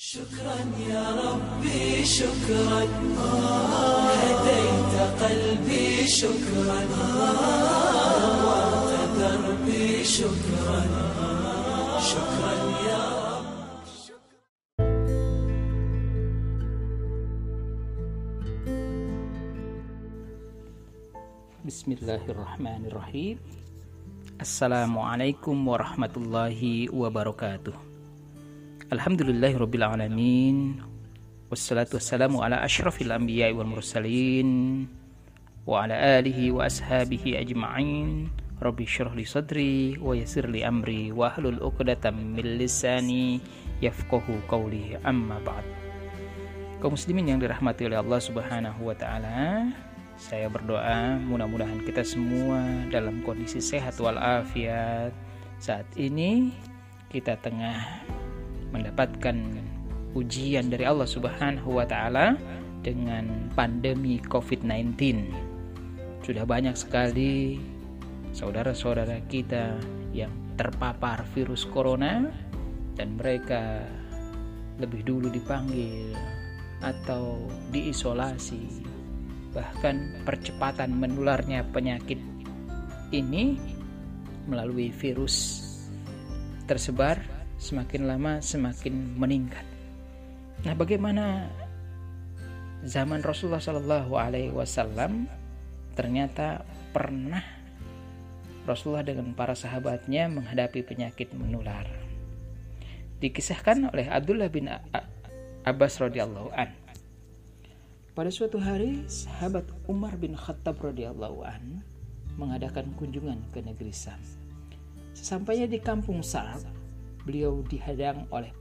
شكرا يا ربي شكرا. هديت قلبي شكرا. نورت دربي شكرا. شكرا يا رب. بسم الله الرحمن الرحيم. السلام عليكم ورحمة الله وبركاته. Alhamdulillahirrabbilalamin Wassalatu wassalamu ala ashrafil anbiya wal mursalin Wa ala alihi wa ashabihi ajma'in. Rabbi syurah li sadri wa yasir li amri Wa ahlul uqdatam min lisani yafqahu qawli. Amma ba'd. Kaum muslimin yang dirahmati oleh Allah Subhanahu wa taala saya berdoa mudah-mudahan kita semua dalam kondisi sehat walafiat. Saat ini kita tengah mendapatkan ujian dari Allah Subhanahu wa taala dengan pandemi COVID-19. Sudah banyak sekali saudara-saudara kita yang terpapar virus corona dan mereka lebih dulu dipanggil atau diisolasi bahkan percepatan menularnya penyakit ini melalui virus tersebar semakin lama semakin meningkat. Nah, bagaimana zaman Rasulullah Shallallahu Alaihi Wasallam ternyata pernah Rasulullah dengan para sahabatnya menghadapi penyakit menular. Dikisahkan oleh Abdullah bin Abbas radhiyallahu an pada suatu hari, sahabat Umar bin Khattab radhiyallahu an mengadakan kunjungan ke negeri Sam. Sesampainya di kampung Sa'ab, beliau dihadang oleh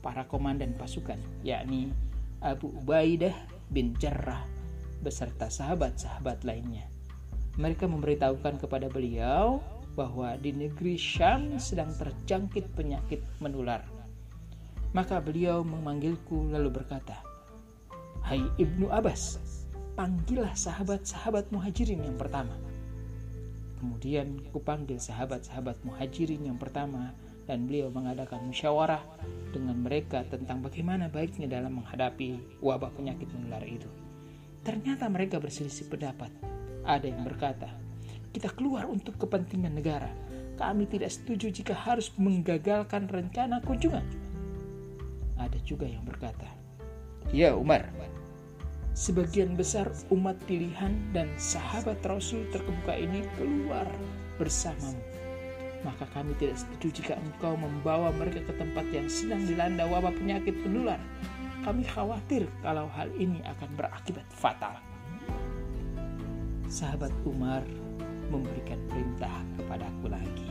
para komandan pasukan, yakni Abu Ubaidah bin Jarrah beserta sahabat-sahabat lainnya. Mereka memberitahukan kepada beliau bahwa di negeri Syam sedang terjangkit penyakit menular. Maka beliau memanggilku lalu berkata, Hai Ibnu Abbas, panggillah sahabat-sahabat muhajirin yang pertama. Kemudian kupanggil sahabat-sahabat muhajirin yang pertama dan beliau mengadakan musyawarah dengan mereka tentang bagaimana baiknya dalam menghadapi wabah penyakit menular itu. Ternyata mereka berselisih pendapat. Ada yang berkata, kita keluar untuk kepentingan negara. Kami tidak setuju jika harus menggagalkan rencana kunjungan. Ada juga yang berkata, Ya Umar, sebagian besar umat pilihan dan sahabat Rasul terkemuka ini keluar bersamamu. Maka kami tidak setuju jika engkau membawa mereka ke tempat yang sedang dilanda wabah penyakit penular. Kami khawatir kalau hal ini akan berakibat fatal. Sahabat Umar memberikan perintah kepadaku lagi.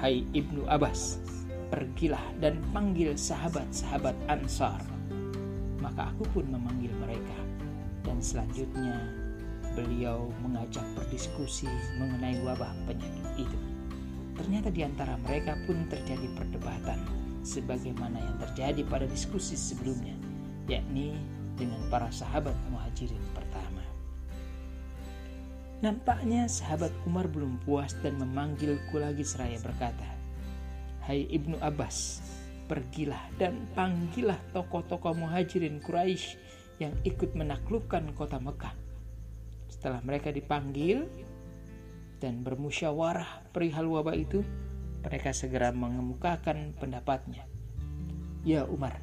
Hai Ibnu Abbas, pergilah dan panggil sahabat-sahabat Ansar maka aku pun memanggil mereka. Dan selanjutnya beliau mengajak berdiskusi mengenai wabah penyakit itu. Ternyata di antara mereka pun terjadi perdebatan sebagaimana yang terjadi pada diskusi sebelumnya, yakni dengan para sahabat muhajirin pertama. Nampaknya sahabat Umar belum puas dan memanggilku lagi seraya berkata, Hai Ibnu Abbas, pergilah dan panggillah tokoh-tokoh muhajirin Quraisy yang ikut menaklukkan kota Mekah. Setelah mereka dipanggil dan bermusyawarah perihal wabah itu, mereka segera mengemukakan pendapatnya. Ya Umar,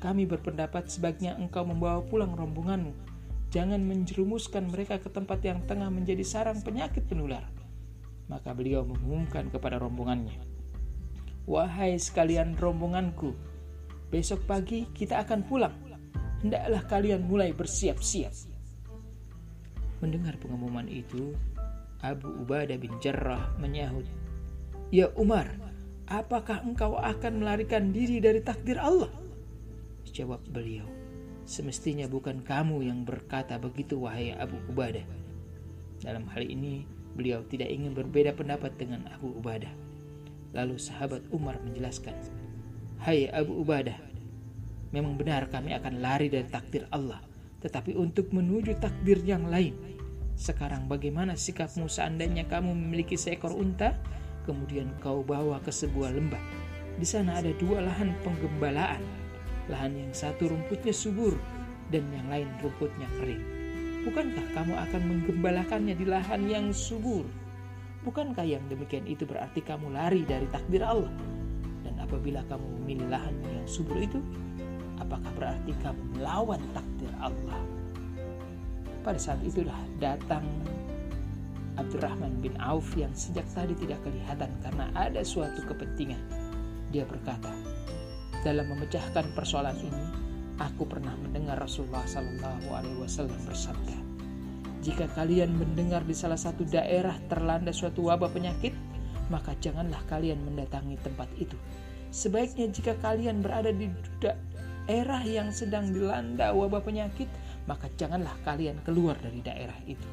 kami berpendapat sebaiknya engkau membawa pulang rombonganmu. Jangan menjerumuskan mereka ke tempat yang tengah menjadi sarang penyakit penular. Maka beliau mengumumkan kepada rombongannya, Wahai sekalian rombonganku, besok pagi kita akan pulang. Hendaklah kalian mulai bersiap-siap. Mendengar pengumuman itu, Abu Ubadah bin Jarrah menyahut, Ya Umar, apakah engkau akan melarikan diri dari takdir Allah? Jawab beliau, semestinya bukan kamu yang berkata begitu wahai Abu Ubadah. Dalam hal ini, beliau tidak ingin berbeda pendapat dengan Abu Ubadah. Lalu sahabat Umar menjelaskan, Hai Abu Ubadah, memang benar kami akan lari dari takdir Allah, tetapi untuk menuju takdir yang lain. Sekarang bagaimana sikapmu seandainya kamu memiliki seekor unta, kemudian kau bawa ke sebuah lembah. Di sana ada dua lahan penggembalaan. Lahan yang satu rumputnya subur dan yang lain rumputnya kering. Bukankah kamu akan menggembalakannya di lahan yang subur? Bukankah yang demikian itu berarti kamu lari dari takdir Allah? Dan apabila kamu memilih lahan yang subur itu, apakah berarti kamu melawan takdir Allah? Pada saat itulah datang Abdurrahman bin Auf yang sejak tadi tidak kelihatan karena ada suatu kepentingan. Dia berkata, dalam memecahkan persoalan ini, aku pernah mendengar Rasulullah Shallallahu Alaihi Wasallam bersabda, jika kalian mendengar di salah satu daerah terlanda suatu wabah penyakit, maka janganlah kalian mendatangi tempat itu. Sebaiknya jika kalian berada di daerah yang sedang dilanda wabah penyakit, maka janganlah kalian keluar dari daerah itu.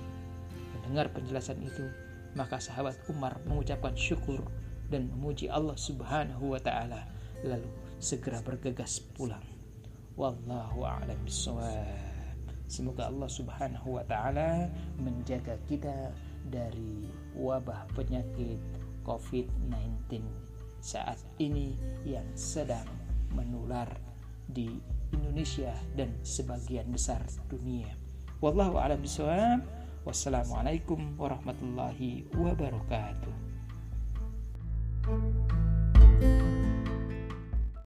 Mendengar penjelasan itu, maka sahabat Umar mengucapkan syukur dan memuji Allah Subhanahu wa taala, lalu segera bergegas pulang. Wallahu a'lam. Semoga Allah Subhanahu wa taala menjaga kita dari wabah penyakit COVID-19 saat ini yang sedang menular di Indonesia dan sebagian besar dunia. Wallahu a'lam bishawab. Wassalamualaikum warahmatullahi wabarakatuh.